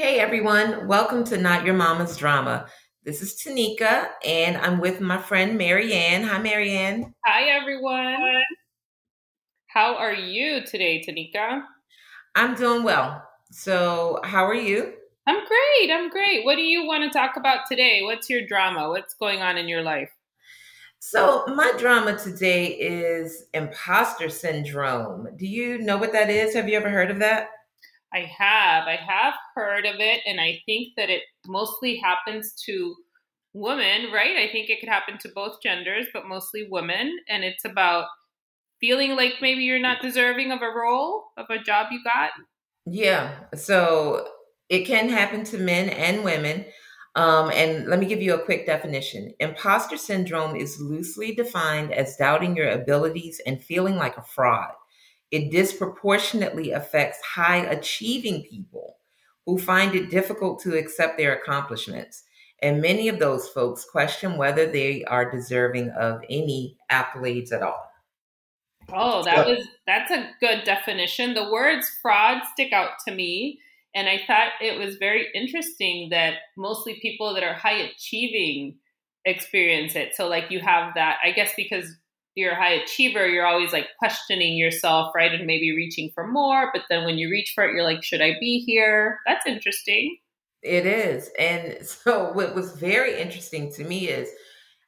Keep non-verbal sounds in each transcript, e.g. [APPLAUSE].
Hey everyone, welcome to Not Your Mama's Drama. This is Tanika, and I'm with my friend Marianne. Hi, Marianne. Hi everyone. How are you today, Tanika? I'm doing well. So, how are you? I'm great. I'm great. What do you want to talk about today? What's your drama? What's going on in your life? So, my drama today is imposter syndrome. Do you know what that is? Have you ever heard of that? I have. I have heard of it, and I think that it mostly happens to women, right? I think it could happen to both genders, but mostly women. And it's about feeling like maybe you're not deserving of a role, of a job you got. Yeah. So it can happen to men and women. Um, and let me give you a quick definition. Imposter syndrome is loosely defined as doubting your abilities and feeling like a fraud. It disproportionately affects high achieving people who find it difficult to accept their accomplishments. And many of those folks question whether they are deserving of any accolades at all. Oh, that was that's a good definition. The words fraud stick out to me. And I thought it was very interesting that mostly people that are high achieving experience it. So like you have that, I guess because you're a high achiever, you're always like questioning yourself, right? And maybe reaching for more. But then when you reach for it, you're like, should I be here? That's interesting. It is. And [LAUGHS] so what was very interesting to me is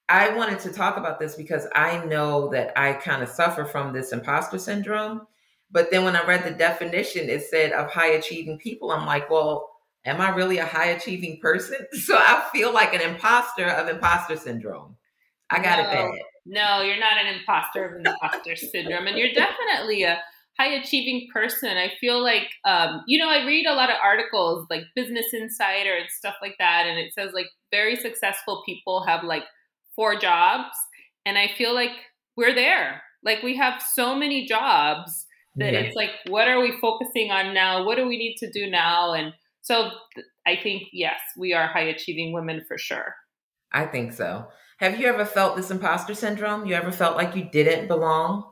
I wanted to talk about this because I know that I kind of suffer from this imposter syndrome. But then when I read the definition, it said of high achieving people, I'm like, well, am I really a high achieving person? [LAUGHS] So I feel like an imposter of imposter syndrome. I got no, it bad. No, you're not an imposter of imposter syndrome. And you're definitely a high achieving person. I feel like, um, you know, I read a lot of articles like Business Insider and stuff like that. And it says like very successful people have like four jobs. And I feel like we're there. Like we have so many jobs that it's like, what are we focusing on now? What do we need to do now? And so I think, yes, we are high achieving women for sure. I think so. Have you ever felt this imposter syndrome? You ever felt like you didn't belong?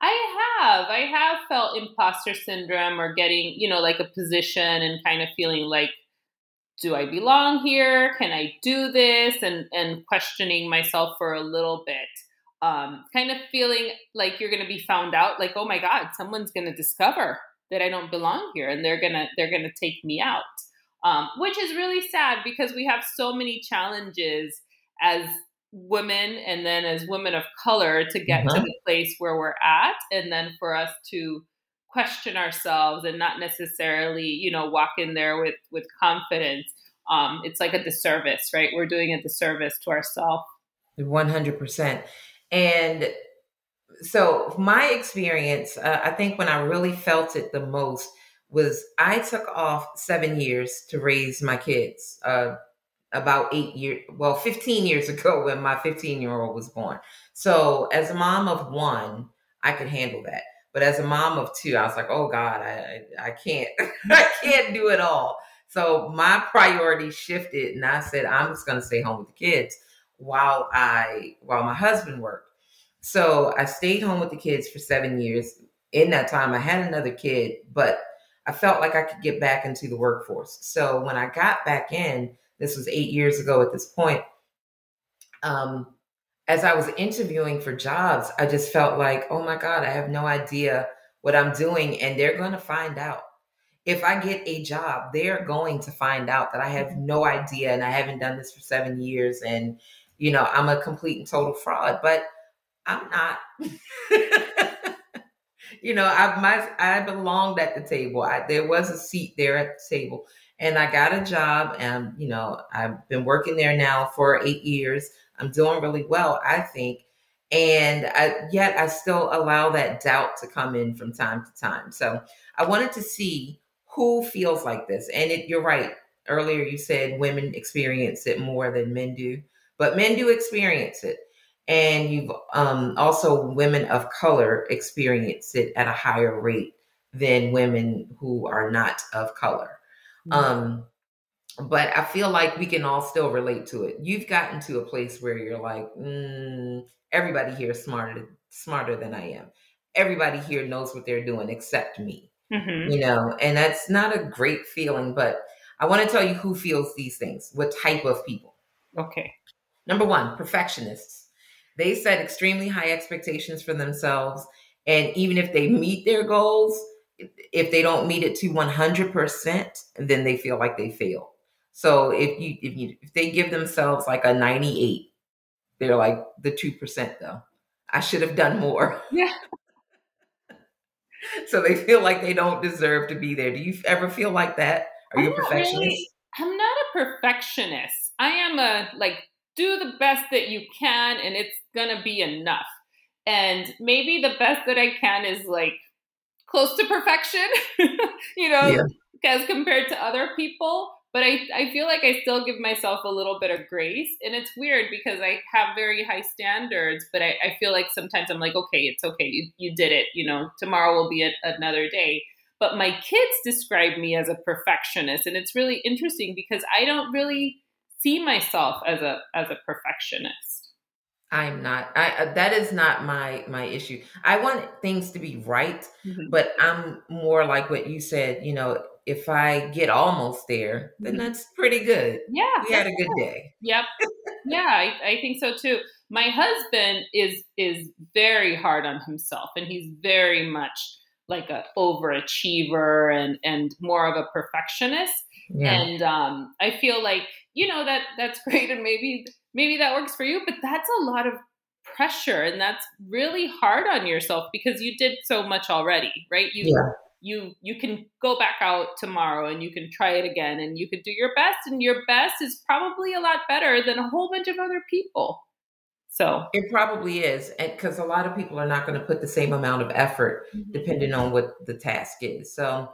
I have. I have felt imposter syndrome or getting, you know, like a position and kind of feeling like do I belong here? Can I do this? And and questioning myself for a little bit. Um, kind of feeling like you're going to be found out. Like, oh my God, someone's going to discover that I don't belong here, and they're gonna they're gonna take me out. Um, which is really sad because we have so many challenges as women and then as women of color to get uh-huh. to the place where we're at, and then for us to question ourselves and not necessarily you know walk in there with with confidence um it's like a disservice right? We're doing a disservice to ourselves 100% and so my experience uh, i think when i really felt it the most was i took off seven years to raise my kids uh about eight years well 15 years [LAUGHS] ago when my 15 year old was born so as a mom of one i could handle that but as a mom of two, I was like, oh God, I I can't [LAUGHS] I can't do it all. So my priorities shifted and I said, I'm just gonna stay home with the kids while I while my husband worked. So I stayed home with the kids for seven years. In that time, I had another kid, but I felt like I could get back into the workforce. So when I got back in, this was eight years ago at this point, um, as I was interviewing for jobs, I just felt like, oh my God, I have no idea what I'm doing, and they're going to find out. If I get a job, they're going to find out that I have no idea and I haven't done this for seven years, and you know, I'm a complete and total fraud. But I'm not. [LAUGHS] you know, I my I belonged at the table. I, there was a seat there at the table, and I got a job, and you know, I've been working there now for eight years. I'm doing really well, I think. And I, yet I still allow that doubt to come in from time to time. So I wanted to see who feels like this. And it, you're right. Earlier, you said women experience it more than men do, but men do experience it. And you've um, also women of color experience it at a higher rate than women who are not of color. Um, but I feel like we can all still relate to it. You've gotten to a place where you're like, mm, everybody here is smarter smarter than I am. Everybody here knows what they're doing except me. Mm-hmm. You know, and that's not a great feeling, but I want to tell you who feels these things, what type of people. Okay. Number one, perfectionists. They set extremely high expectations for themselves. And even if they meet their goals, if they don't meet it to 100%, then they feel like they fail. So if you if you if they give themselves like a 98, they're like the 2% though. I should have done more. [LAUGHS] Yeah. so they feel like they don't deserve to be there. Do you ever feel like that? Are you a perfectionist? Really, I'm not a perfectionist. I am a like do the best that you can and it's going to be enough. And maybe the best that I can is like close to perfection, [LAUGHS] you know, yeah. as compared to other people. But I, I feel like I still give myself a little bit of grace. And it's weird because I have very high standards, but I, I feel like sometimes I'm like, okay, it's okay. You, you did it. You know, tomorrow will be a, another day. But my kids describe me as a perfectionist. And it's really interesting because I don't really see myself as a as a perfectionist. I'm not. I uh, that is not my my issue. I want things to be right, mm-hmm. but I'm more like what you said. You know, if I get almost there, then mm-hmm. that's pretty good. Yeah, we had a good day. Yep. yeah, I, I think so too. My husband is is very hard on himself, and he's very much like a overachiever and and more of a perfectionist. Yeah. And um, I feel like you know that that's [LAUGHS] great, and maybe maybe that works for you, but that's a lot of pressure, and that's really hard on yourself because you did so much already, right? You yeah. you you can go back out tomorrow and you can try it again, and you can do your best, and your best is probably a lot better than a whole bunch of other people. So it probably is, because a lot of people are not going to put the same amount of effort mm-hmm. depending on what the task is. So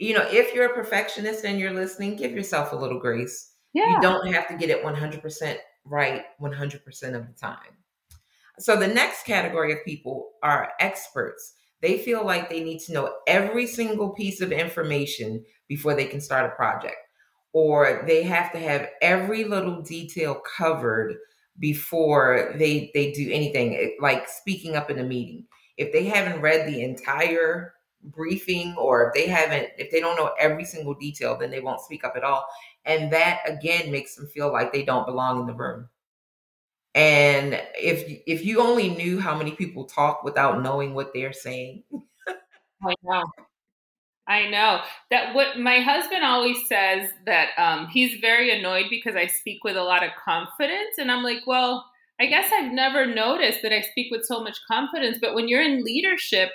you know, if you're a perfectionist and you're listening, give yourself a little grace. Yeah. You don't have to get it 100% right 100% of the time. So the next category of people are experts. They feel like they need to know every single piece of information before they can start a project, or they have to have every little detail covered before they they do anything like speaking up in a meeting. If they haven't read the entire briefing or if they haven't if they don't know every single detail then they won't speak up at all and that again makes them feel like they don't belong in the room. And if if you only knew how many people talk without knowing what they're saying. [LAUGHS] I know. I know. That what my husband always says that um, he's very annoyed because i speak with a lot of confidence. And i'm like well i guess i've never noticed that i speak with so much confidence. But when you're in leadership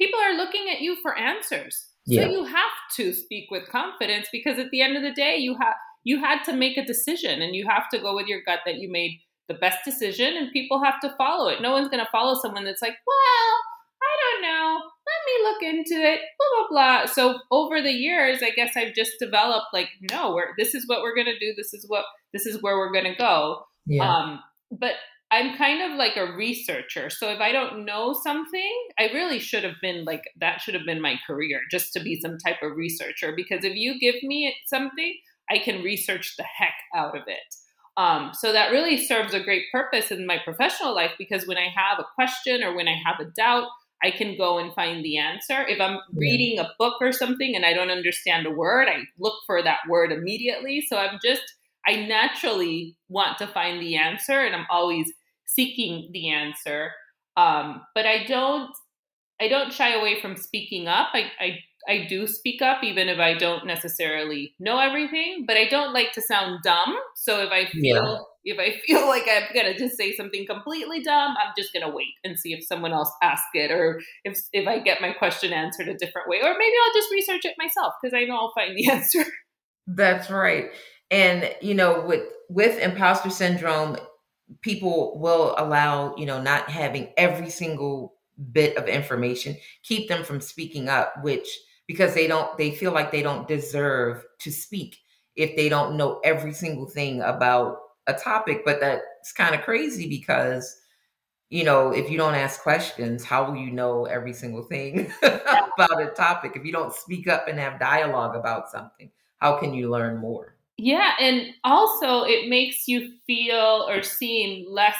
people are looking at you for answers. Yeah. So you have to speak with confidence because at the end of the day, you have you had to make a decision and you have to go with your gut that you made the best decision and people have to follow it. No one's going to follow someone that's like, well, I don't know. Let me look into it. Blah blah blah. So over the years, I guess I've just developed like, no, we're this is what we're going to do. This is what this is where we're going to go. Yeah. Um, but I'm kind of like a researcher. So if I don't know something, I really should have been like, that should have been my career, just to be some type of researcher. Because if you give me something, I can research the heck out of it. Um, so that really serves a great purpose in my professional life because when I have a question or when I have a doubt, I can go and find the answer. If I'm reading a book or something and I don't understand a word, I look for that word immediately. So I'm just, I naturally want to find the answer and I'm always seeking the answer. Um, but I don't I don't shy away from speaking up. I, I I do speak up even if I don't necessarily know everything, but I don't like to sound dumb. So if I feel yeah. if I feel [LAUGHS] like I'm gonna just say something completely dumb, I'm just gonna wait and see if someone else asks it or if if I get my question answered a different way. Or maybe I'll just research it myself because I know I'll find the [LAUGHS] answer. That's right. And you know, with with imposter syndrome, people will allow, you know, not having every single bit of information, keep them from speaking up, which because they don't, they feel like they don't deserve to speak if they don't know every single thing about a topic. But that's kind of crazy because, you know, if you don't ask questions, how will you know every single thing [LAUGHS] about a topic? If you don't speak up and have dialogue about something, how can you learn more? Yeah, and also it makes you feel or seem less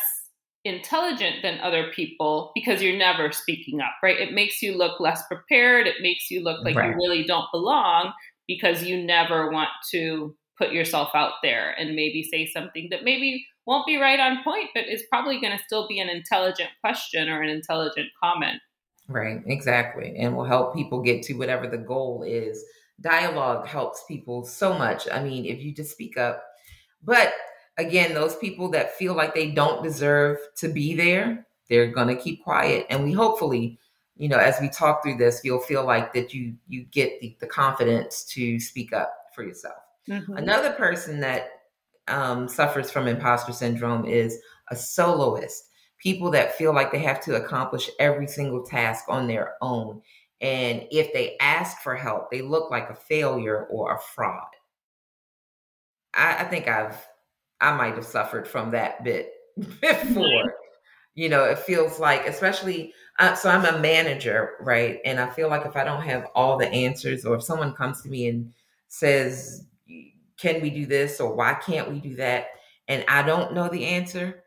intelligent than other people because you're never speaking up, right? It makes you look less prepared. It makes you look like right. you really don't belong because you never want to put yourself out there and maybe say something that maybe won't be right on point, but is probably going to still be an intelligent question or an intelligent comment. Right, exactly. And will help people get to whatever the goal is. Dialogue helps people so much. I mean, if you just speak up. But again, those people that feel like they don't deserve to be there, they're going to keep quiet. And we hopefully, you know, as we talk through this, you'll feel like that you you get the, the confidence to speak up for yourself. Mm-hmm. Another person that um, suffers from imposter syndrome is a soloist. People that feel like they have to accomplish every single task on their own. And if they ask for help, they look like a failure or a fraud. I, I think I've, I might have suffered from that bit [LAUGHS] before. [LAUGHS] You know, it feels like, especially, uh, so I'm a manager, right? And I feel like if I don't have all the answers, or if someone comes to me and says, can we do this or why can't we do that? And I don't know the answer.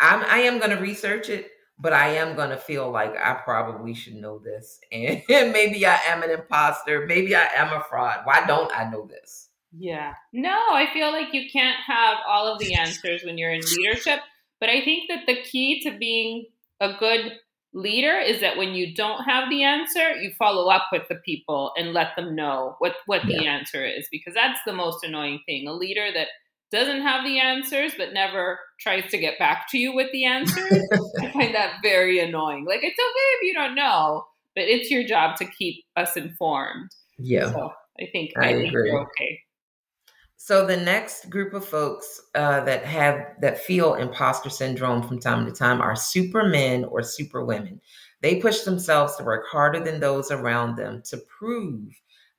I'm I am going to research it, but I am going to feel like I probably should know this. [LAUGHS] And, maybe I am an imposter. Maybe I am a fraud. Why don't I know this? Yeah. No, I feel like you can't have all of the answers when you're in leadership. But I think that the key to being a good leader is that when you don't have the answer, you follow up with the people and let them know what, what yeah. the answer is, because that's the most annoying thing. A leader that doesn't have the answers but never tries to get back to you with the answers, [LAUGHS] I find that very annoying. Like, it's okay if you don't know, but it's your job to keep us informed. Yeah. So I think I, I think agree. okay. So the next group of folks uh, that have that feel imposter syndrome from time to time are supermen or superwomen. They push themselves to work harder than those around them to prove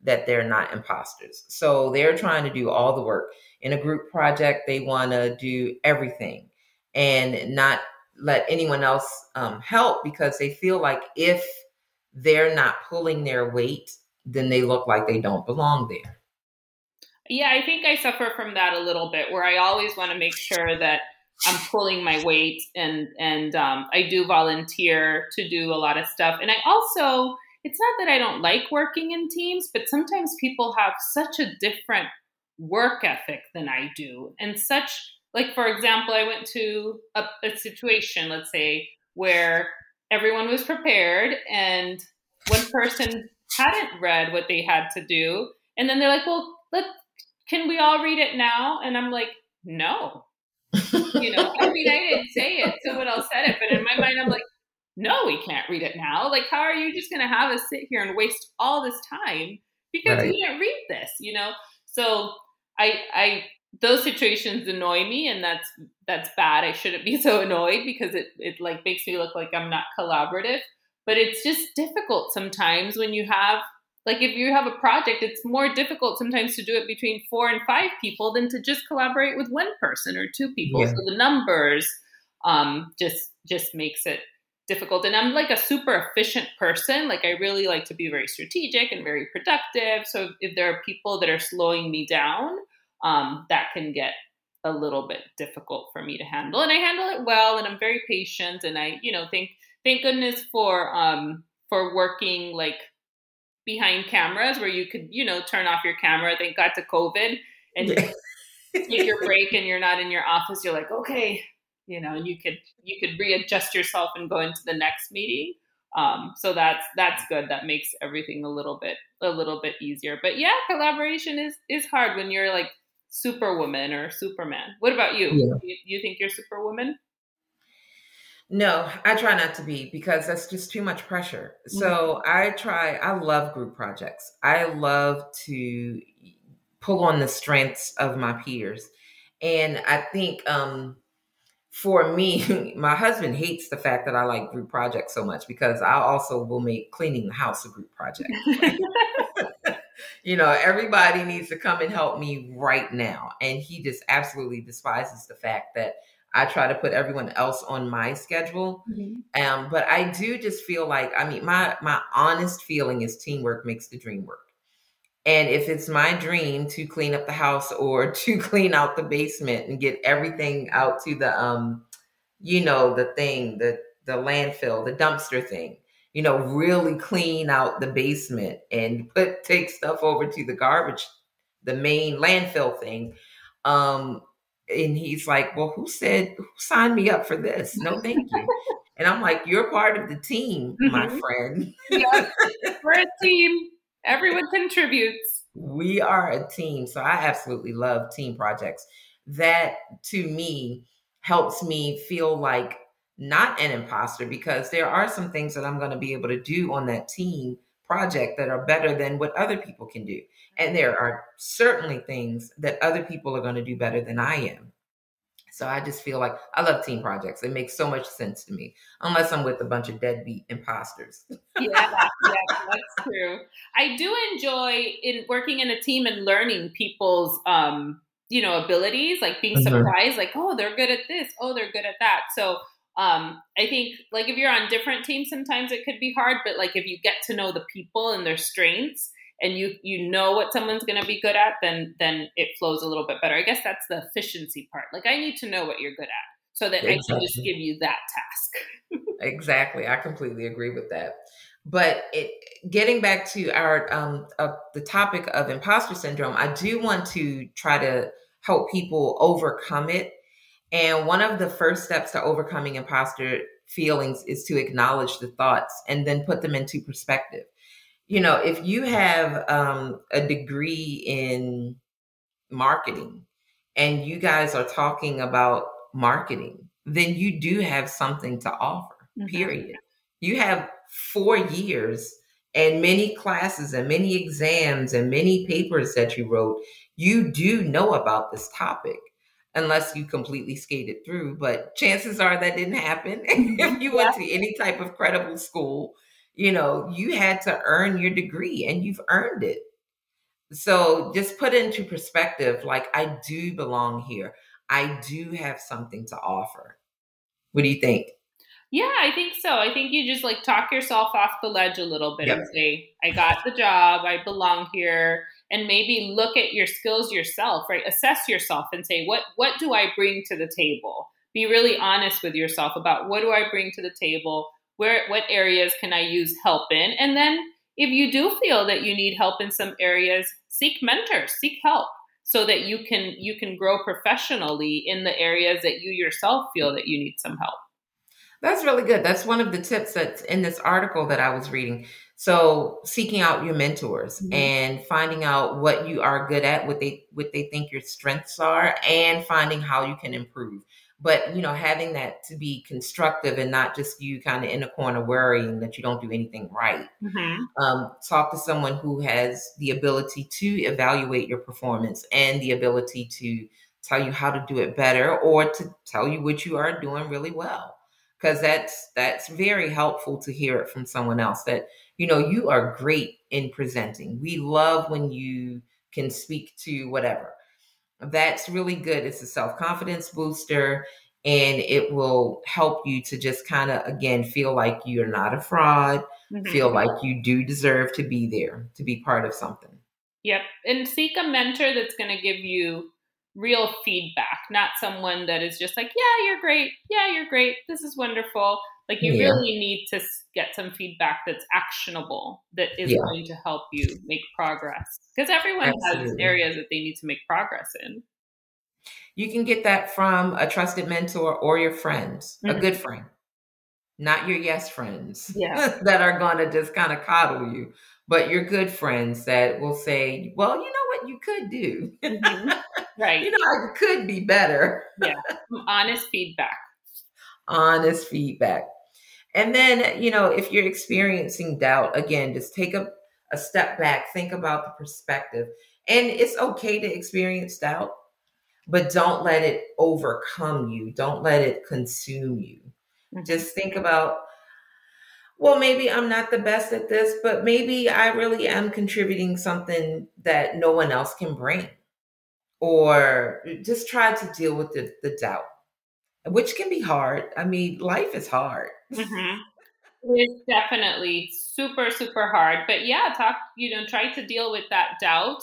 that they're not imposters. So they're trying to do all the work. In a group project, they want to do everything and not let anyone else um, help because they feel like if they're not pulling their weight, then they look like they don't belong there. Yeah, I think I suffer from that a little bit where I always want to make sure that I'm pulling my weight and and um, I do volunteer to do a lot of stuff. And I also it's not that I don't like working in teams, but sometimes people have such a different work ethic than I do. And such like for example, I went to a, a situation, let's say, where everyone was prepared and one person hadn't read what they had to do. And then they're like, well, let can we all read it now? And I'm like, no. you know, I mean, I didn't say it, someone else said it, but in my mind, I'm like, no, we can't read it now. Like, how are you just going to have us sit here and waste all this time because right. we didn't read this, you know? So I, I, those situations annoy me and that's, that's bad. I shouldn't be [LAUGHS] so annoyed because it, it like makes me look like I'm not collaborative, but it's just difficult sometimes when you have like if you have a project it's more difficult sometimes to do it between four and five people than to just collaborate with one person or two people yeah. so the numbers um, just just makes it difficult and i'm like a super efficient person like i really like to be very strategic and very productive so if there are people that are slowing me down um, that can get a little bit difficult for me to handle and i handle it well and i'm very patient and i you know thank thank goodness for um for working like behind cameras where you could, you know, turn off your camera. Thank God to COVID and yeah. take your break and you're not in your office. You're like, okay, you know, and you could you could readjust yourself and go into the next meeting. Um, so that's that's good. That makes everything a little bit a little bit easier. But yeah, collaboration is is hard when you're like superwoman or superman. What about you? Yeah. you? You think you're superwoman? No, I try not to be because that's just too much pressure. So mm-hmm. I try, I love group projects. I love to pull on the strengths of my peers. And I think um, for me, [LAUGHS] my husband hates the fact that I like group projects so much because I also will make cleaning the house a group project. [LAUGHS] you know, everybody needs to come and help me right now. And he just absolutely despises the fact that I try to put everyone else on my schedule. Mm-hmm. Um, but I do just feel like, I mean, my my honest feeling is teamwork makes the dream work. And if it's my dream to clean up the house or [LAUGHS] to clean out the basement and get everything out to the um, you know, the thing, the the landfill, the dumpster thing. you know, really clean out the basement and put [LAUGHS] take stuff over to the garbage, the main landfill thing. Um, and he's like, Well, who said who signed me up for this? No, thank you. [LAUGHS] and I'm like, You're part of the team, mm-hmm. my friend. yeah, we're a team. Everyone contributes. We are a team. So I absolutely love team projects. That to me helps me feel like not an imposter because there are some things that I'm going to be able to do on that team project that are better than what other people can do. And there are certainly things that other people are going to do better than I am. So I just feel like I love team projects. It makes so much sense to me, unless I'm with a bunch of deadbeat imposters. [LAUGHS] yeah, yeah, that's true. I do enjoy in working in a team and learning people's um, you know, abilities, like being mm-hmm. surprised, like, oh, they're good at this, oh, they're good at that. So um, I think like if you're on different teams, sometimes it could be hard, but like if you get to know the people and their strengths and you you know what someone's going to be good at, then then it flows a little bit better. I guess that's the efficiency part. Like I need to know what you're good at so that exactly. I can just give you that task. [LAUGHS] exactly, I completely agree with that. But it, getting back to our um, uh, the topic of imposter syndrome, I do want to try to help people overcome it and one of the first steps to overcoming imposter feelings is to acknowledge the thoughts and then put them into perspective. You know, if you have um, a degree in marketing and you guys are talking about marketing, then you do have something to offer, mm-hmm. period. You have four years and many classes and many exams and many papers that you wrote. You do know about this topic unless you completely skated through. But chances are that didn't happen. [LAUGHS] if you went to any type of credible school, you know, you had to earn your degree and you've earned it. So just put into perspective like, I do belong here. I do have something to offer. What do you think? Yeah, I think so. I think you just like talk yourself off the ledge a little bit yep. and say, I got the job, I belong here and maybe look at your skills yourself, right? Assess yourself and say, what what do I bring to the table? Be really honest with yourself about what do I bring to the table? Where what areas can I use help in? And then if you do feel that you need help in some areas, seek mentors, seek help so that you can you can grow professionally in the areas that you yourself feel that you need some help. That's really good. That's one of the tips that's in this article that I was reading. So seeking out your mentors mm-hmm. and finding out what you are good at, what they what they think your strengths are, and finding how you can improve. But you know, having that to be constructive and not just you kind of in a corner worrying that you don't do anything right. Mm-hmm. Um, talk to someone who has the ability to evaluate your performance and the ability to tell you how to do it better or to tell you what you are doing really well because that's that's very helpful to hear it from someone else that you know you are great in presenting we love when you can speak to whatever that's really good it's a self-confidence booster and it will help you to just kind of again feel like you're not a fraud mm-hmm. feel like you do deserve to be there to be part of something yep and seek a mentor that's going to give you real feedback, not someone that is just like, yeah, you're great. Yeah, you're great. This is wonderful. Like you yeah. really need to get some feedback that's actionable that is yeah. going to help you make progress because everyone Absolutely. has areas that they need to make progress in. You can get that from a trusted mentor or your friends, mm-hmm. a good friend, not your yes friends yeah. [LAUGHS] that are going to just kind of coddle you, but your good friends that will say, well, you know what you could do. Mm-hmm. [LAUGHS] Right. you know, I could be better. yeah. [LAUGHS] Honest feedback. Honest feedback. And then, you know, if you're experiencing doubt, again, just take a, a step back, think about the perspective. And it's okay to experience doubt, but don't let it overcome you. Don't let it consume you. Mm-hmm. Just think about well, maybe I'm not the best at this, but maybe I really am contributing something that no one else can bring. Or just try to deal with the, the doubt, which can be hard. I mean, life is hard. Mm-hmm. [LAUGHS] It's definitely super, super hard. But yeah, talk, you know, try to deal with that doubt.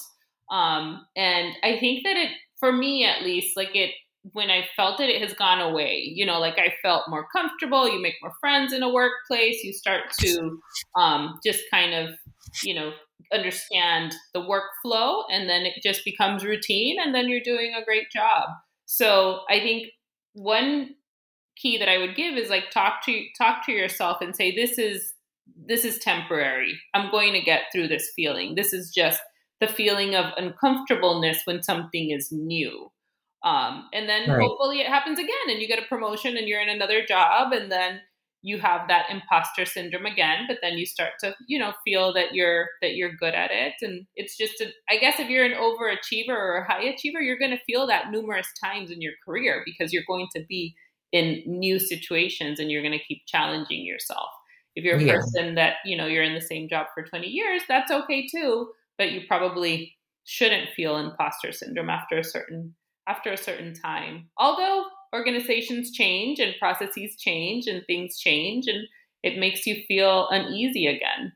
Um, and I think that it, for me at least, like it, when I felt it, it has gone away. You know, like I felt more comfortable. You make more friends in a workplace. You start to um, just kind of, you know, understand the workflow, and then it just becomes routine, and then you're doing a great job. So I think one key that I would give is like talk to talk to yourself and say this is this is temporary. I'm going to get through this feeling. This is just the feeling of uncomfortableness when something is new. Um, and then right. hopefully it happens again and you get a promotion and you're in another job and then you have that imposter syndrome again but then you start to you know feel that you're that you're good at it. And it's just a, I guess if you're an overachiever or a high achiever you're going to feel that numerous times in your career because you're going to be in new situations and you're going to keep challenging yourself. If you're a yeah. person that you know you're in the same job for 20 years that's okay too but you probably shouldn't feel imposter syndrome after a certain after a certain time. Although organizations change and processes change and things change and it makes you feel uneasy again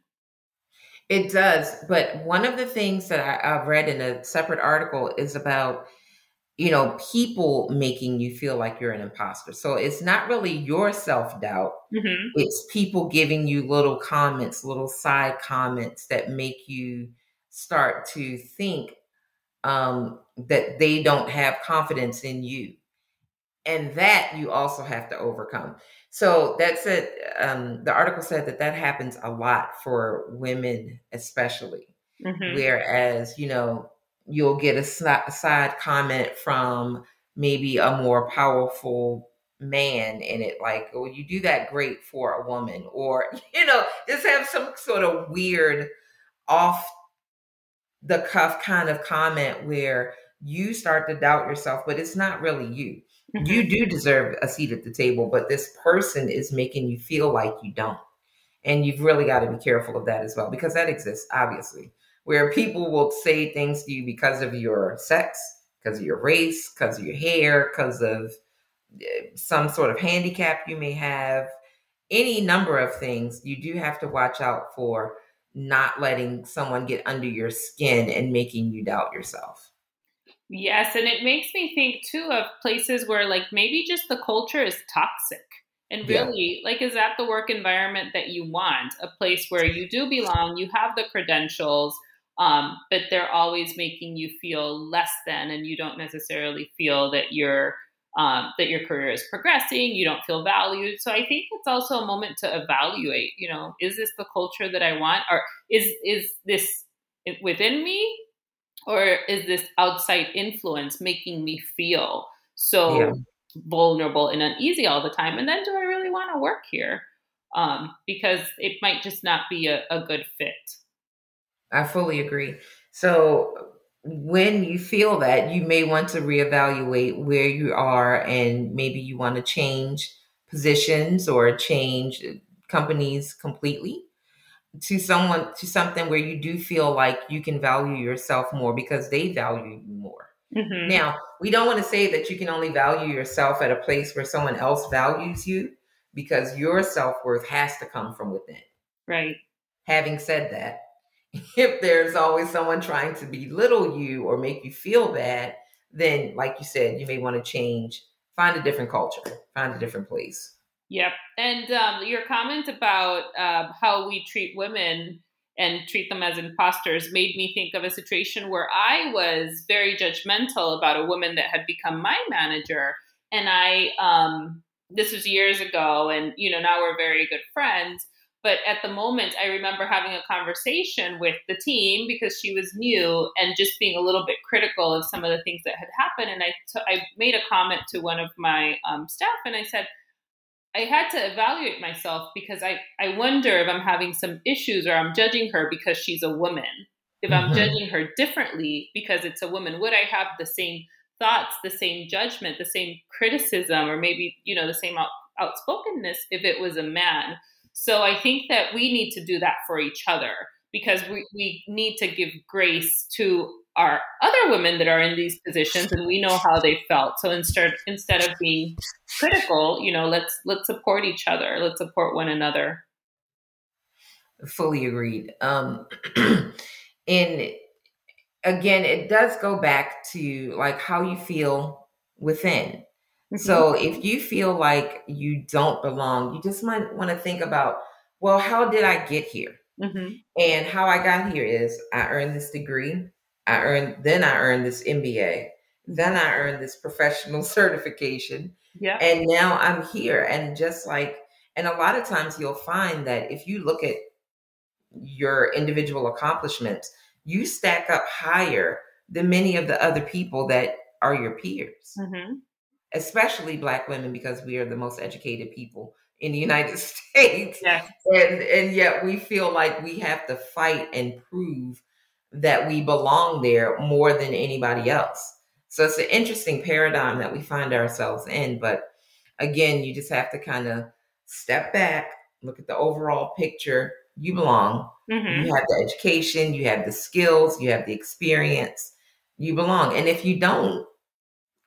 it does but one of the things that I, i've read in a separate article is about you know, people making you feel like you're an imposter. So it's not really your self doubt. Mm-hmm. It's people giving you little comments, little side comments that make you start to think um, that they don't have confidence in you. And that you also have to overcome. So that's it. Um, the article said that that happens a lot for women, especially. Mm-hmm. Whereas, you know, you'll get a side comment from maybe a more powerful man in it like oh you do that great for a woman or [LAUGHS] you know just have some sort of weird off the cuff kind of comment where you start to doubt yourself but it's not really you. You do deserve a seat at the table but this person is making you feel like you don't. And you've really got to be careful of that as well because that exists obviously where people will say things to you because of your sex, because of your race, because of your hair, because of eh, some sort of handicap you may have, any number of things, you do have to watch out for not letting someone get under your skin and making you doubt yourself. Yes, and it makes me think too of places where like maybe just the culture is toxic. And really, yeah. like, is that the work environment that you want? A place where you do belong, you have the credentials, um, but they're always making you feel less than, and you don't necessarily feel that your um, that your career is progressing. You don't feel valued. So I think it's also a moment to evaluate. You know, is this the culture that I want, or is is this within me, or is this outside influence making me feel so yeah. vulnerable and uneasy all the time? And then, do I really want to work here? Um, because it might just not be a, a good fit. I fully agree. So when you feel that, you may want to reevaluate where you are and maybe you want to change positions or change companies completely to someone to something where you do feel like you can value yourself more because they value you more. Mm-hmm. Now, we don't want to say that you can only value yourself at a place where someone else values you because your self-worth has to come from within. Right. Having said that, [LAUGHS] if there's always someone trying to belittle you or make you feel bad, then, like you said, you may want to change, find a different culture, find a different place. Yep. And um, your comment about uh, how we treat women and treat them as imposters made me think of a situation where I was very judgmental about a woman that had become my manager. And I, um, this was years ago, and, you know, now we're very good friends but at the moment, I remember having a conversation with the team because she was new and just being a little bit critical of some of the things that had happened. And I, t- I made a comment to one of my um, staff and I said, I had to evaluate myself because I, I wonder if I'm having some issues or I'm judging her because she's a woman. If I'm mm-hmm. judging her differently because it's a woman, would I have the same thoughts, the same judgment, the same criticism, or maybe, you know, the same out- outspokenness if it was a man? So I think that we need to do that for each other because we, we need to give grace to our other women that are in these positions and we know how they felt. So instead instead of being critical, you know, let's let's support each other. Let's support one another. Fully agreed. Um [CLEARS THROAT] and again, it does go back to like how you feel within. Mm-hmm. So if you feel like you don't belong, you just might want to think about, well, how did I get here? Mm-hmm. And how I got here is I earned this degree. I earned then I earned this MBA. Then I earned this professional [LAUGHS] certification. Yeah. And now I'm here. And just like, and a lot of times you'll find that if you look at your individual accomplishments, you stack up higher than many of the other people that are your peers, mm-hmm. especially Black women, because we are the most educated people in the United [LAUGHS] States. Yes. And, and yet we feel like we have to fight and prove that we belong there more than anybody else. So it's an interesting paradigm that we find ourselves in. But again, you just have to kind of step back, look at the overall picture. You belong. Mm-hmm. You have the education, you have the skills, you have the experience. You belong. And if you don't,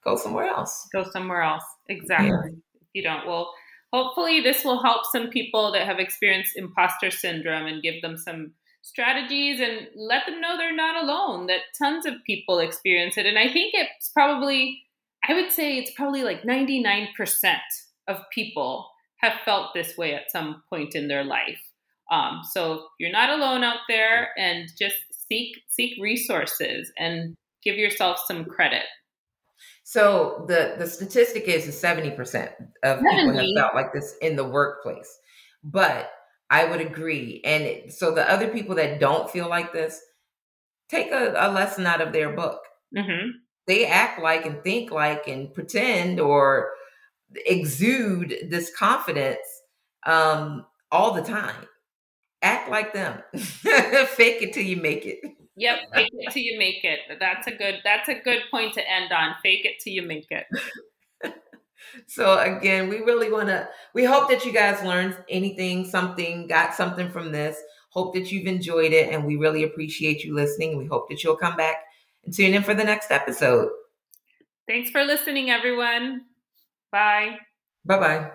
go somewhere else. Go somewhere else. Exactly. Yeah. If you don't, well, hopefully this will help some people that have experienced imposter syndrome and give them some strategies and let them know they're not alone, that tons of people experience it. And I think it's probably, I would say it's probably like 99% of people have felt this way at some point in their life. Um, so you're not alone out there and just seek seek resources and give yourself some credit. So the the statistic is 70% of 70. people have felt like this in the workplace. But I would agree. And it, so the other people that don't feel like this, take a, a lesson out of their book. Mm-hmm. They act like and think like and pretend or exude this confidence um, all the time. Act like them. [LAUGHS] Fake it till you make it. Yep, fake it till you make it. That's a good. That's a good point to end on. Fake it till you make it. So again, we really want to, we hope that you guys learned anything, something, got something from this. Hope that you've enjoyed it. And we really appreciate you listening. We hope that you'll come back and tune in for the next episode. Thanks for listening, everyone. Bye. Bye bye.